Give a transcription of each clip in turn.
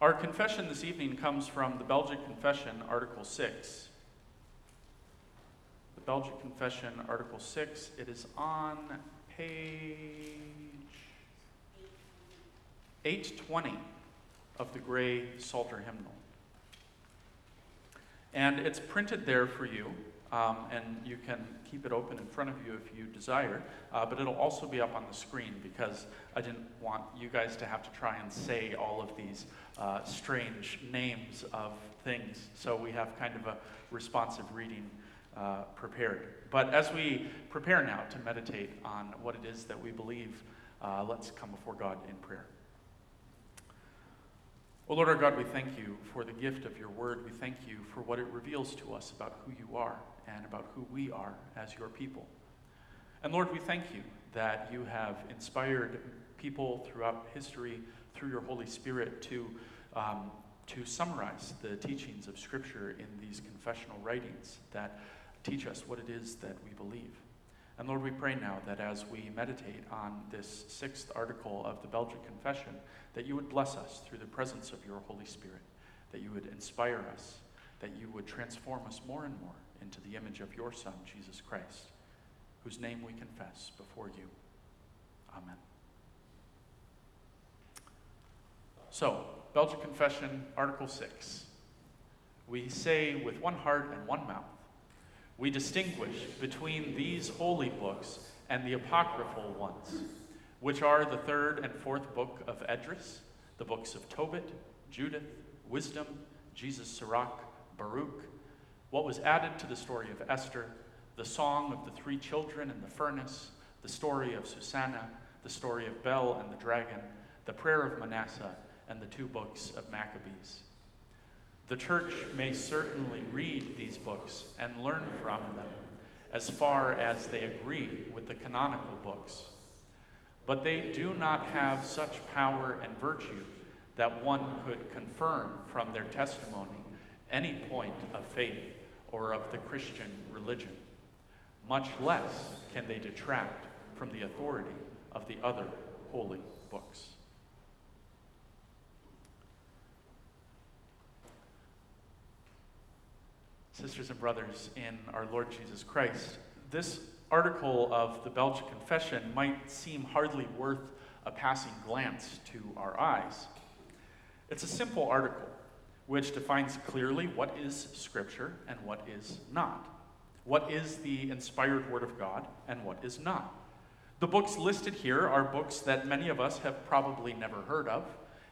Our confession this evening comes from the Belgic Confession, Article 6. The Belgic Confession, Article 6. It is on page 820 of the gray Psalter hymnal. And it's printed there for you, um, and you can keep it open in front of you if you desire. Uh, but it'll also be up on the screen because I didn't want you guys to have to try and say all of these uh, strange names of things. So we have kind of a responsive reading uh, prepared. But as we prepare now to meditate on what it is that we believe, uh, let's come before God in prayer. Oh Lord our God, we thank you for the gift of your word. We thank you for what it reveals to us about who you are and about who we are as your people. And Lord, we thank you that you have inspired people throughout history through your Holy Spirit to, um, to summarize the teachings of Scripture in these confessional writings that teach us what it is that we believe. And Lord, we pray now that as we meditate on this sixth article of the Belgian Confession, that you would bless us through the presence of your Holy Spirit, that you would inspire us, that you would transform us more and more into the image of your Son, Jesus Christ, whose name we confess before you. Amen. So, Belgian Confession, Article 6. We say with one heart and one mouth, we distinguish between these holy books and the apocryphal ones, which are the third and fourth book of Esdras, the books of Tobit, Judith, Wisdom, Jesus Sirach, Baruch, what was added to the story of Esther, the song of the three children in the furnace, the story of Susanna, the story of Bel and the dragon, the prayer of Manasseh, and the two books of Maccabees. The church may certainly read these books and learn from them as far as they agree with the canonical books. But they do not have such power and virtue that one could confirm from their testimony any point of faith or of the Christian religion. Much less can they detract from the authority of the other holy books. Sisters and brothers in our Lord Jesus Christ, this article of the Belgic Confession might seem hardly worth a passing glance to our eyes. It's a simple article which defines clearly what is Scripture and what is not. What is the inspired Word of God and what is not. The books listed here are books that many of us have probably never heard of,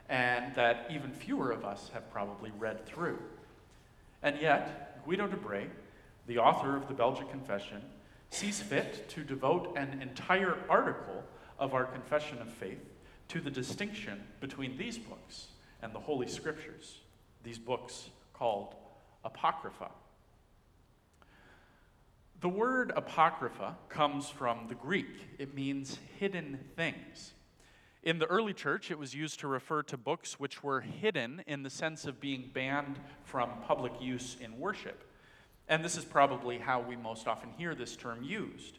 and that even fewer of us have probably read through. And yet, Guido de Brès, the author of the Belgic Confession, sees fit to devote an entire article of our Confession of Faith to the distinction between these books and the Holy Scriptures, these books called Apocrypha. The word Apocrypha comes from the Greek, it means hidden things. In the early church, it was used to refer to books which were hidden in the sense of being banned from public use in worship. And this is probably how we most often hear this term used.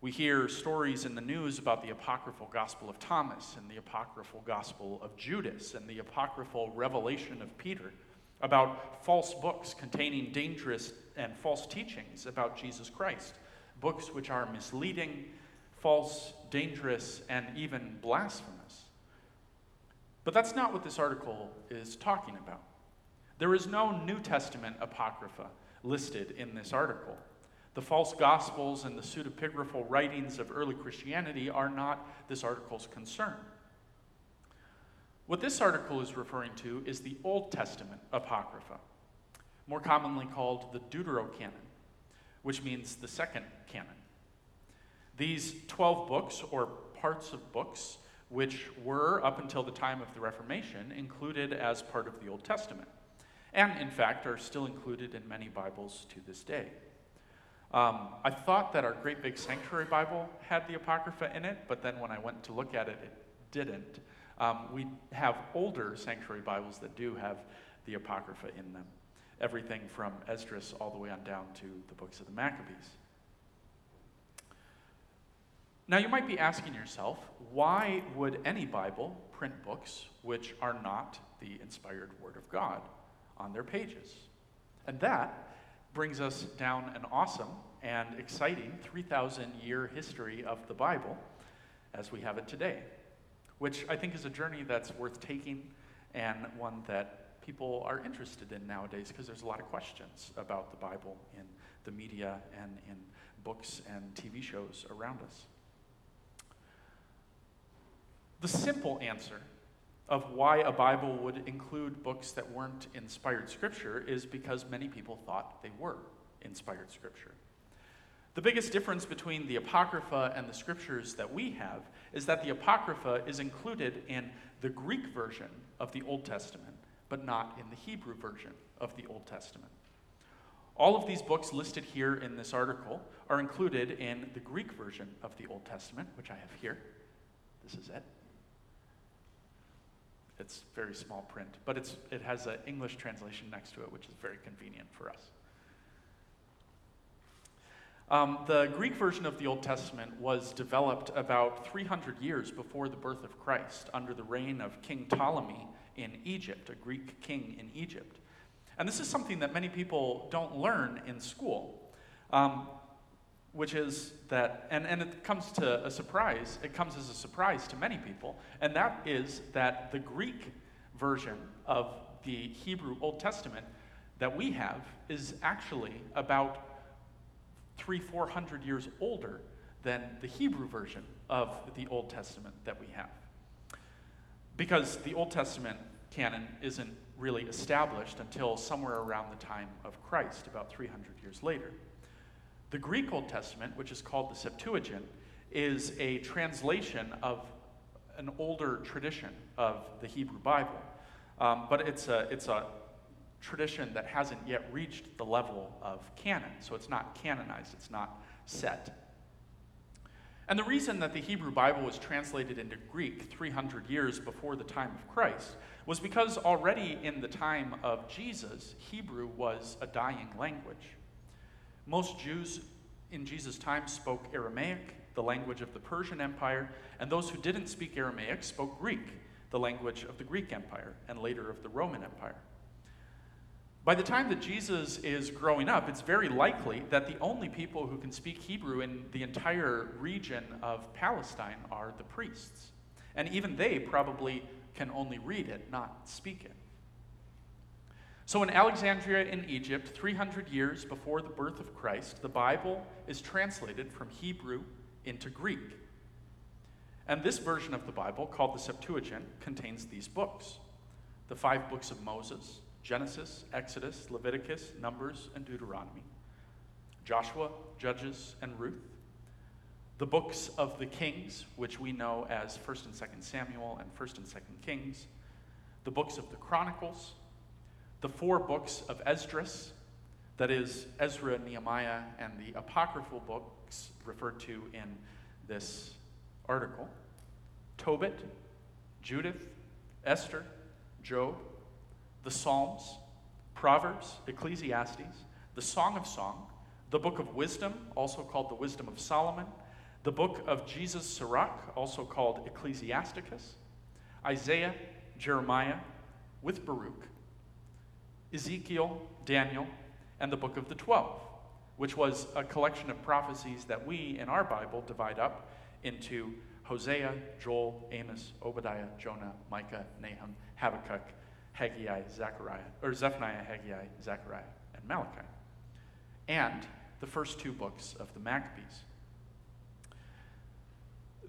We hear stories in the news about the apocryphal Gospel of Thomas and the apocryphal Gospel of Judas and the apocryphal Revelation of Peter about false books containing dangerous and false teachings about Jesus Christ, books which are misleading false, dangerous, and even blasphemous. But that's not what this article is talking about. There is no New Testament apocrypha listed in this article. The false gospels and the pseudepigraphal writings of early Christianity are not this article's concern. What this article is referring to is the Old Testament Apocrypha, more commonly called the Deuterocanon, which means the second canon. These 12 books, or parts of books, which were, up until the time of the Reformation, included as part of the Old Testament, and in fact are still included in many Bibles to this day. Um, I thought that our great big sanctuary Bible had the Apocrypha in it, but then when I went to look at it, it didn't. Um, we have older sanctuary Bibles that do have the Apocrypha in them, everything from Esdras all the way on down to the books of the Maccabees. Now, you might be asking yourself, why would any Bible print books which are not the inspired Word of God on their pages. And that brings us down an awesome and exciting 3,000 year history of the Bible as we have it today, which I think is a journey that's worth taking and one that people are interested in nowadays because there's a lot of questions about the Bible in the media and in books and TV shows around us. The simple answer of why a Bible would include books that weren't inspired scripture is because many people thought they were inspired scripture. The biggest difference between the Apocrypha and the scriptures that we have is that the Apocrypha is included in the Greek version of the Old Testament, but not in the Hebrew version of the Old Testament. All of these books listed here in this article are included in the Greek version of the Old Testament, which I have here. This is it. It's very small print, but it's, it has an English translation next to it, which is very convenient for us. Um, the Greek version of the Old Testament was developed about 300 years before the birth of Christ under the reign of King Ptolemy in Egypt, a Greek king in Egypt. And this is something that many people don't learn in school. Um, which is that, and, and it comes to a surprise, it comes as a surprise to many people, and that is that the Greek version of the Hebrew Old Testament that we have is actually about three, four hundred years older than the Hebrew version of the Old Testament that we have. Because the Old Testament canon isn't really established until somewhere around the time of Christ, about 300 years later. The Greek Old Testament, which is called the Septuagint, is a translation of an older tradition of the Hebrew Bible. Um, but it's a, it's a tradition that hasn't yet reached the level of canon. So it's not canonized, it's not set. And the reason that the Hebrew Bible was translated into Greek 300 years before the time of Christ was because already in the time of Jesus, Hebrew was a dying language. Most Jews in Jesus' time spoke Aramaic, the language of the Persian Empire, and those who didn't speak Aramaic spoke Greek, the language of the Greek Empire, and later of the Roman Empire. By the time that Jesus is growing up, it's very likely that the only people who can speak Hebrew in the entire region of Palestine are the priests. And even they probably can only read it, not speak it. So, in Alexandria in Egypt, 300 years before the birth of Christ, the Bible is translated from Hebrew into Greek. And this version of the Bible, called the Septuagint, contains these books. The five books of Moses Genesis, Exodus, Leviticus, Numbers, and Deuteronomy, Joshua, Judges, and Ruth, the books of the kings, which we know as 1st and 2nd Samuel and 1st and 2nd Kings, the books of the Chronicles, the four books of Esdras, that is, Ezra, Nehemiah, and the apocryphal books referred to in this article Tobit, Judith, Esther, Job, the Psalms, Proverbs, Ecclesiastes, the Song of Song, the Book of Wisdom, also called the Wisdom of Solomon, the Book of Jesus Sirach, also called Ecclesiasticus, Isaiah, Jeremiah, with Baruch, Ezekiel, Daniel, and the book of the Twelve, which was a collection of prophecies that we in our Bible divide up into Hosea, Joel, Amos, Obadiah, Jonah, Micah, Nahum, Habakkuk, Haggai, Zechariah, or Zephaniah, Haggai, Zechariah, and Malachi, and the first two books of the Maccabees.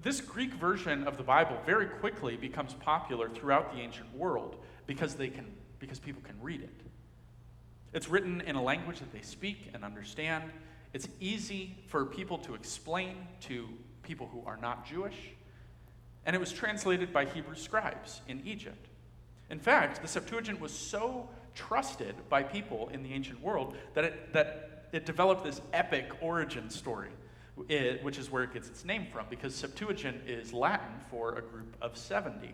This Greek version of the Bible very quickly becomes popular throughout the ancient world because they can because people can read it. It's written in a language that they speak and understand. It's easy for people to explain to people who are not Jewish. And it was translated by Hebrew scribes in Egypt. In fact, the Septuagint was so trusted by people in the ancient world that it, that it developed this epic origin story, which is where it gets its name from, because Septuagint is Latin for a group of 70.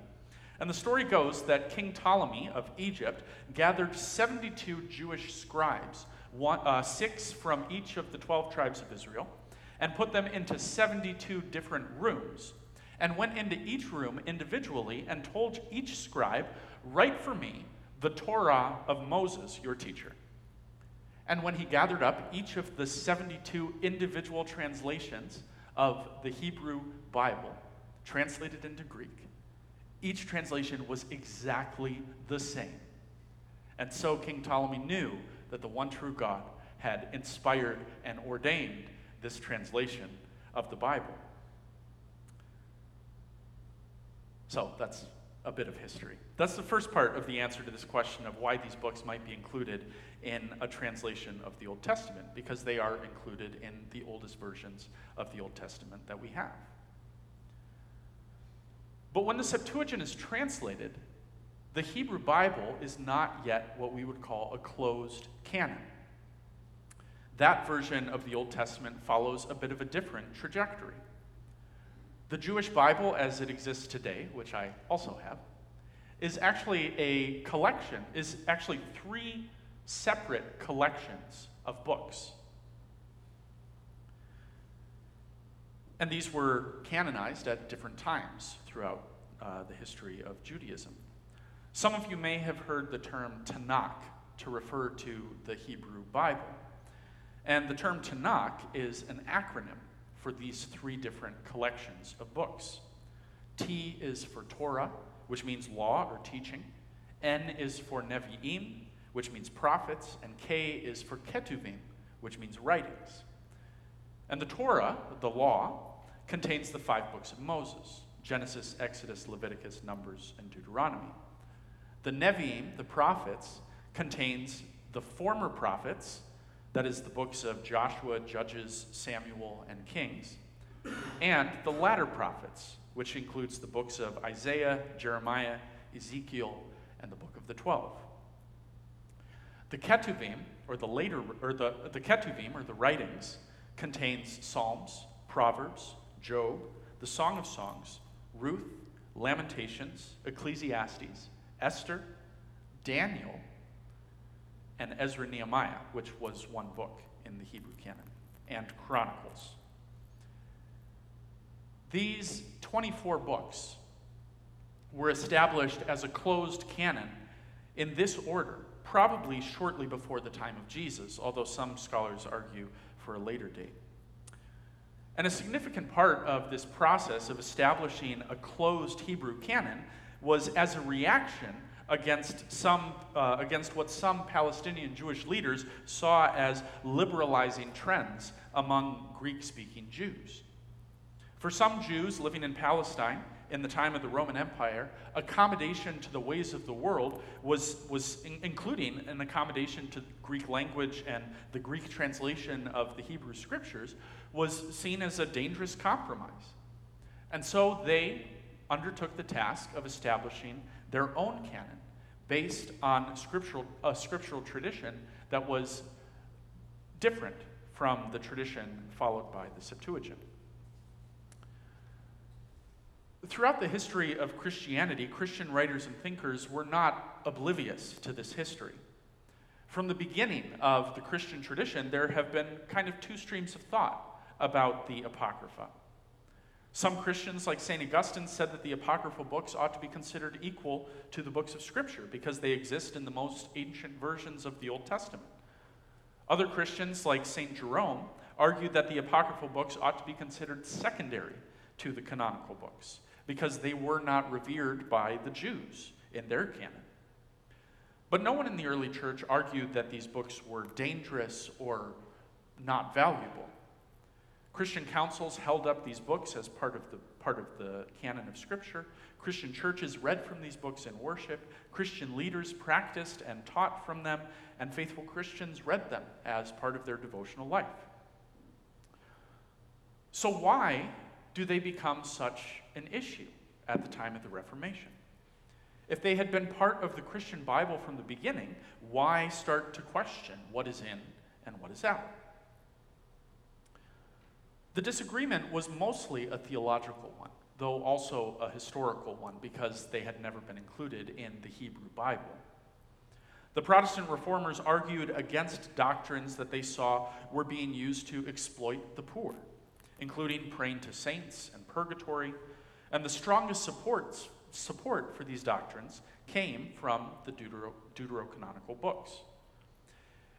And the story goes that King Ptolemy of Egypt gathered 72 Jewish scribes, one, uh, six from each of the 12 tribes of Israel, and put them into 72 different rooms. and went into each room individually and told each scribe, Write for me the Torah of Moses, your teacher. And when he gathered up each of the 72 individual translations of the Hebrew Bible, translated into Greek, each translation was exactly the same. And so King Ptolemy knew that the one true God had inspired and ordained this translation of the Bible. So that's a bit of history. That's the first part of the answer to this question of why these books might be included in a translation of the Old Testament, because they are included in the oldest versions of the Old Testament that we have. But when the Septuagint is translated, the Hebrew Bible is not yet what we would call a closed canon. That version of the Old Testament follows a bit of a different trajectory. The Jewish Bible, as it exists today, which I also have, is actually a collection, is actually three separate collections of books. And these were canonized at different times throughout uh, the history of Judaism. Some of you may have heard the term Tanakh to refer to the Hebrew Bible. And the term Tanakh is an acronym for these three different collections of books. T is for Torah, which means law or teaching. N is for Nevi'im, which means prophets. And K is for Ketuvim, which means writings. And the Torah, the law, contains the five books of Moses Genesis, Exodus, Leviticus, Numbers, and Deuteronomy. The Nevi'im, the prophets, contains the former prophets, that is, the books of Joshua, Judges, Samuel, and Kings, and the latter prophets, which includes the books of Isaiah, Jeremiah, Ezekiel, and the book of the Twelve. The Ketuvim, or the later, or the, the Ketuvim, or the writings, contains Psalms, Proverbs, Job, the Song of Songs, Ruth, Lamentations, Ecclesiastes, Esther, Daniel, and Ezra Nehemiah, which was one book in the Hebrew canon, and Chronicles. These 24 books were established as a closed canon in this order, probably shortly before the time of Jesus, although some scholars argue for a later date. And a significant part of this process of establishing a closed Hebrew canon was as a reaction against, some, uh, against what some Palestinian Jewish leaders saw as liberalizing trends among Greek speaking Jews. For some Jews living in Palestine in the time of the Roman Empire, accommodation to the ways of the world was, was in, including an accommodation to Greek language and the Greek translation of the Hebrew scriptures, was seen as a dangerous compromise. And so they undertook the task of establishing their own canon based on scriptural, a scriptural tradition that was different from the tradition followed by the Septuagint. Throughout the history of Christianity, Christian writers and thinkers were not oblivious to this history. From the beginning of the Christian tradition, there have been kind of two streams of thought about the Apocrypha. Some Christians, like St. Augustine, said that the apocryphal books ought to be considered equal to the books of Scripture because they exist in the most ancient versions of the Old Testament. Other Christians, like St. Jerome, argued that the apocryphal books ought to be considered secondary to the canonical books because they were not revered by the Jews in their canon. But no one in the early church argued that these books were dangerous or not valuable. Christian councils held up these books as part of the part of the canon of Scripture. Christian churches read from these books in worship. Christian leaders practiced and taught from them, and faithful Christians read them as part of their devotional life. So, why do they become such an issue at the time of the Reformation? If they had been part of the Christian Bible from the beginning, why start to question what is in and what is out? The disagreement was mostly a theological one, though also a historical one, because they had never been included in the Hebrew Bible. The Protestant reformers argued against doctrines that they saw were being used to exploit the poor, including praying to saints and purgatory, And the strongest supports, support for these doctrines came from the Deutero- deuterocanonical books.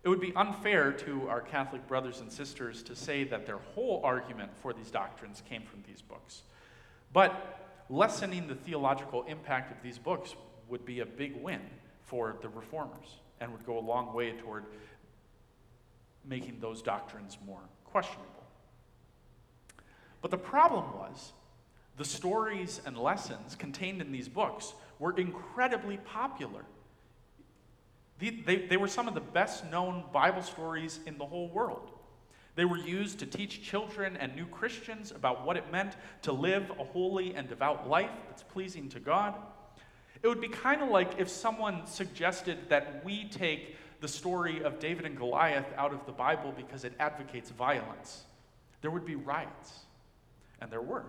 It would be unfair to our Catholic brothers and sisters to say that their whole argument for these doctrines came from these books. But lessening the theological impact of these books would be a big win for the reformers and would go a long way toward making those doctrines more questionable. But the problem was the stories and lessons contained in these books were incredibly popular. They, they, they, were some of the best known Bible stories in the whole world. They were used to teach children and new Christians about what it meant to live a holy and devout life that's pleasing to God. It would be kind of like if someone suggested that we take the story of David and Goliath out of the Bible because it advocates violence. There would be riots, and there were.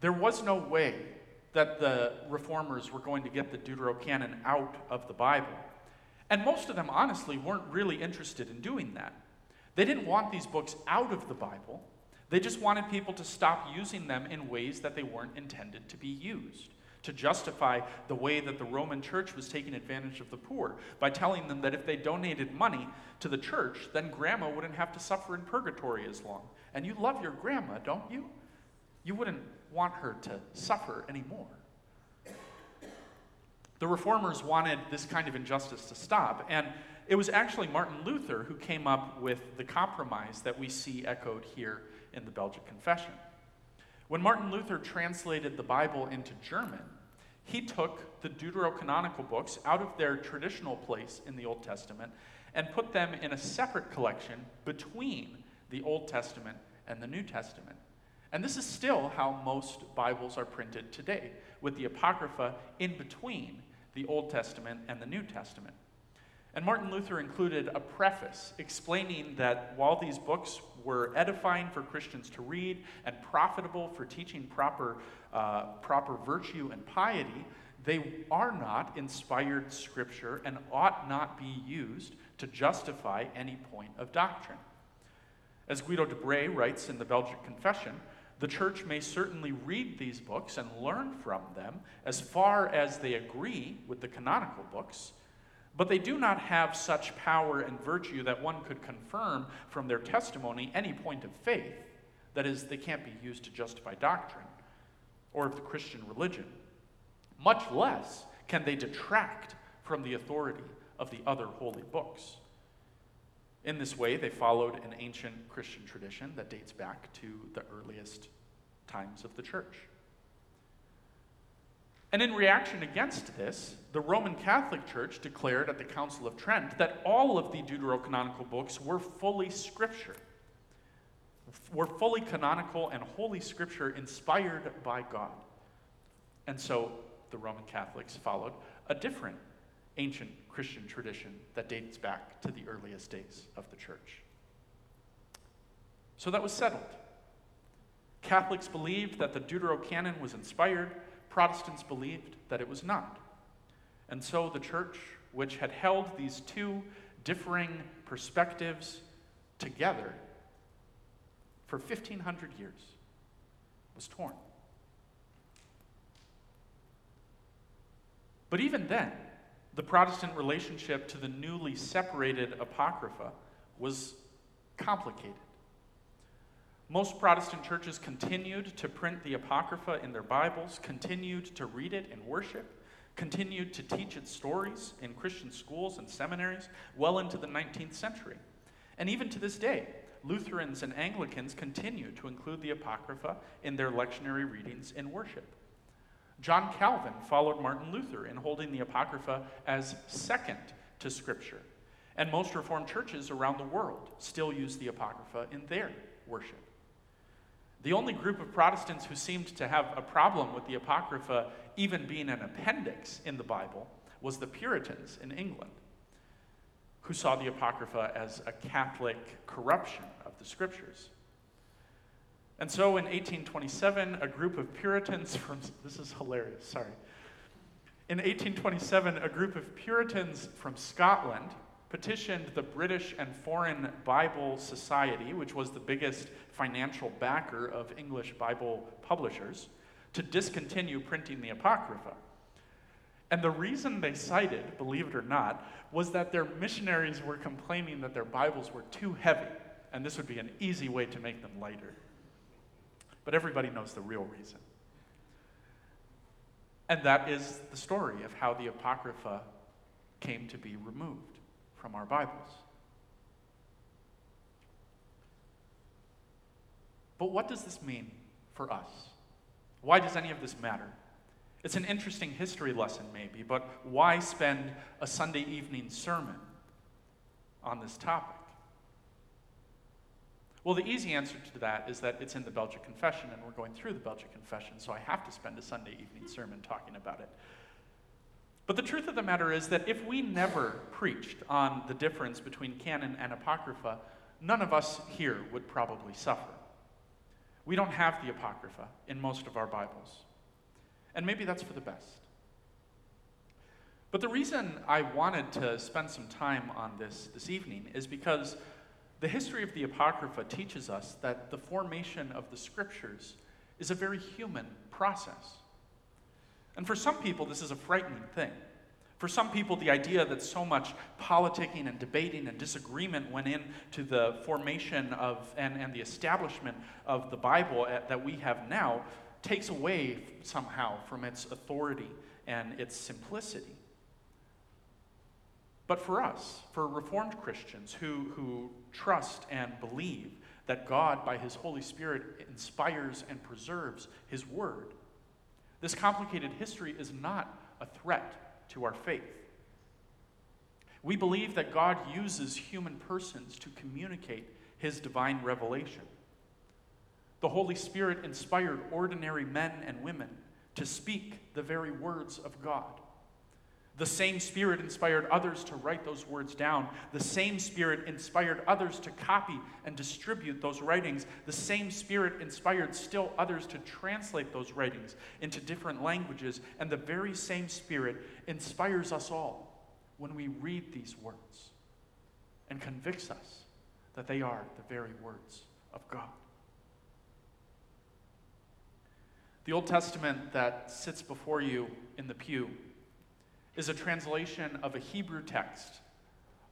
There was no way that the reformers were going to get the Deuterocanon out of the Bible. And most of them, honestly, weren't really interested in doing that. They didn't want these books out of the Bible, they just wanted people to stop using them in ways that they weren't intended to be used. To justify the way that the Roman church was taking advantage of the poor by telling them that if they donated money to the church, then grandma wouldn't have to suffer in purgatory as long. And you love your grandma, don't you? You wouldn't want her to suffer anymore. The reformers wanted this kind of injustice to stop, and it was actually Martin Luther who came up with the compromise that we see echoed here in the Belgic Confession. When Martin Luther translated the Bible into German, he took the deuterocanonical books out of their traditional place in the Old Testament and put them in a separate collection between the Old Testament and the New Testament. And this is still how most Bibles are printed today, with the Apocrypha in between the Old Testament and the New Testament. And Martin Luther included a preface explaining that while these books were edifying for Christians to read and profitable for teaching proper, uh, proper virtue and piety, they are not inspired scripture and ought not be used to justify any point of doctrine. As Guido de Brès writes in the Belgic Confession, the church may certainly read these books and learn from them as far as they agree with the canonical books, but they do not have such power and virtue that one could confirm from their testimony any point of faith. That is, they can't be used to justify doctrine or of the Christian religion. Much less can they detract from the authority of the other holy books. In this way, they followed an ancient Christian tradition that dates back to the earliest times of the church. And in reaction against this, the Roman Catholic Church declared at the Council of Trent that all of the deuterocanonical books were fully scripture, were fully canonical and holy scripture inspired by God. And so the Roman Catholics followed a different ancient Christian tradition that dates back to the earliest days of the church. So that was settled. Catholics believed that the Deuterocanon was inspired, Protestants believed that it was not. And so the church, which had held these two differing perspectives together for 1,500 years, was torn. But even then, the Protestant relationship to the newly separated Apocrypha was complicated. Most Protestant churches continued to print the Apocrypha in their Bibles, continued to read it in worship, continued to teach its stories in Christian schools and seminaries well into the 19th century. And even to this day, Lutherans and Anglicans continue to include the Apocrypha in their lectionary readings in worship. John Calvin followed Martin Luther in holding the Apocrypha as second to Scripture. And most Reformed churches around the world still use the Apocrypha in their worship. The only group of Protestants who seemed to have a problem with the Apocrypha even being an appendix in the Bible was the Puritans in England, who saw the Apocrypha as a Catholic corruption of the Scriptures. And so in 1827, a group of Puritans from, this is hilarious, sorry. In 1827, a group of Puritans from Scotland, petitioned the British and Foreign Bible Society, which was the biggest financial backer of English Bible publishers, to discontinue printing the Apocrypha. And the reason they cited, believe it or not, was that their missionaries were complaining that their Bibles were too heavy, and this would be an easy way to make them lighter. But everybody knows the real reason. And that is the story of how the Apocrypha came to be removed from our Bibles. But what does this mean for us? Why does any of this matter? It's an interesting history lesson, maybe, but why spend a Sunday evening sermon on this topic? Well, the easy answer to that is that it's in the Belgic Confession, and we're going through the Belgic Confession, so I have to spend a Sunday evening sermon talking about it. But the truth of the matter is that if we never preached on the difference between canon and apocrypha, none of us here would probably suffer. We don't have the apocrypha in most of our Bibles. And maybe that's for the best. But the reason I wanted to spend some time on this this evening is because the history of the Apocrypha teaches us that the formation of the scriptures is a very human process. And for some people, this is a frightening thing. For some people, the idea that so much politicking and debating and disagreement went into the formation of and, and the establishment of the Bible eh, that we have now takes away somehow from its authority and its simplicity. But for us, for Reformed Christians who, who trust and believe that God, by His Holy Spirit, inspires and preserves His Word, this complicated history is not a threat to our faith. We believe that God uses human persons to communicate his divine revelation. The Holy Spirit inspired ordinary men and women to speak the very words of God. The same Spirit inspired others to write those words down. The same Spirit inspired others to copy and distribute those writings. The same Spirit inspired still others to translate those writings into different languages. And the very same Spirit inspires us all when we read these words and convicts us that they are the very words of God. The Old Testament that sits before you in the pew is a translation of a Hebrew text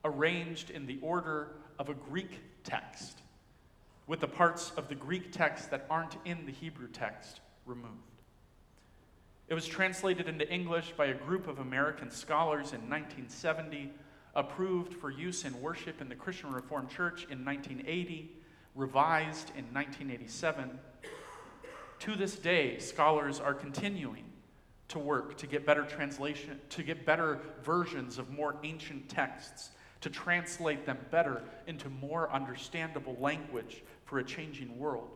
arranged in the order of a Greek text, with the parts of the Greek text that aren't in the Hebrew text removed. It was translated into English by a group of American scholars in 1970, approved for use in worship in the Christian Reformed Church in 1980, revised in 1987. To this day, scholars are continuing to work to get better translation, to get better versions of more ancient texts, to translate them better into more understandable language for a changing world.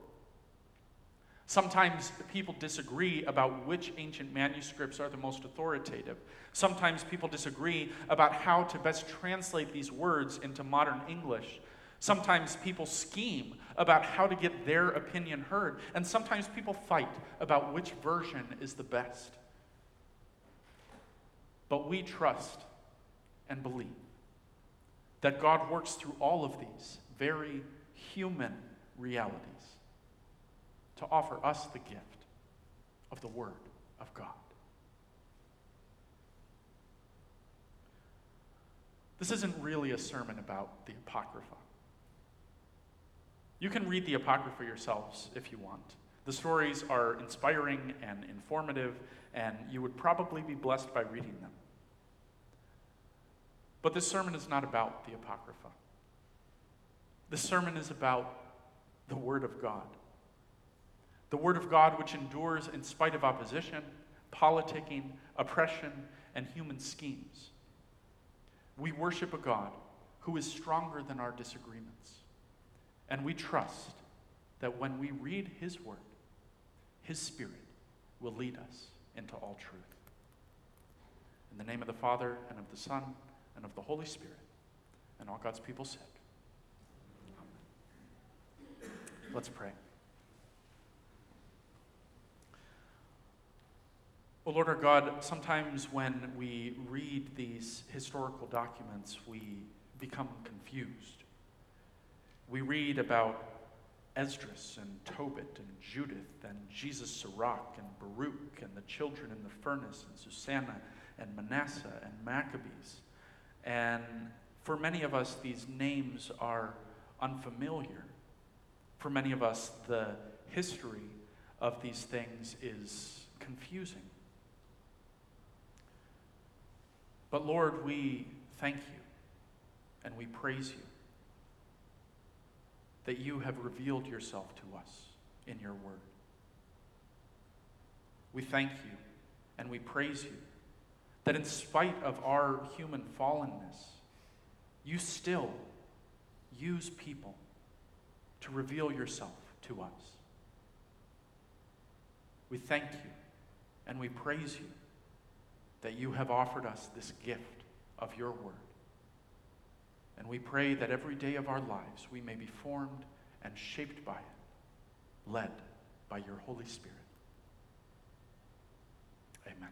Sometimes people disagree about which ancient manuscripts are the most authoritative. Sometimes people disagree about how to best translate these words into modern English. Sometimes people scheme about how to get their opinion heard. And sometimes people fight about which version is the best. But we trust and believe that God works through all of these very human realities to offer us the gift of the Word of God. This isn't really a sermon about the Apocrypha. You can read the Apocrypha yourselves if you want. The stories are inspiring and informative, and you would probably be blessed by reading them. But this sermon is not about the Apocrypha. This sermon is about the Word of God. The Word of God, which endures in spite of opposition, politicking, oppression, and human schemes. We worship a God who is stronger than our disagreements. And we trust that when we read His Word, His Spirit will lead us into all truth. In the name of the Father, and of the Son, and of the Holy Spirit. And all God's people said, Amen. Let's pray. Oh Lord our God, sometimes when we read these historical documents, we become confused. We read about Esdras and Tobit and Judith and Jesus Sirach and Baruch and the children in the furnace and Susanna and Manasseh and Maccabees. And for many of us, these names are unfamiliar. For many of us, the history of these things is confusing. But Lord, we thank you and we praise you that you have revealed yourself to us in your word. We thank you and we praise you that in spite of our human fallenness, you still use people to reveal yourself to us. We thank you and we praise you that you have offered us this gift of your word. And we pray that every day of our lives we may be formed and shaped by it, led by your Holy Spirit. Amen.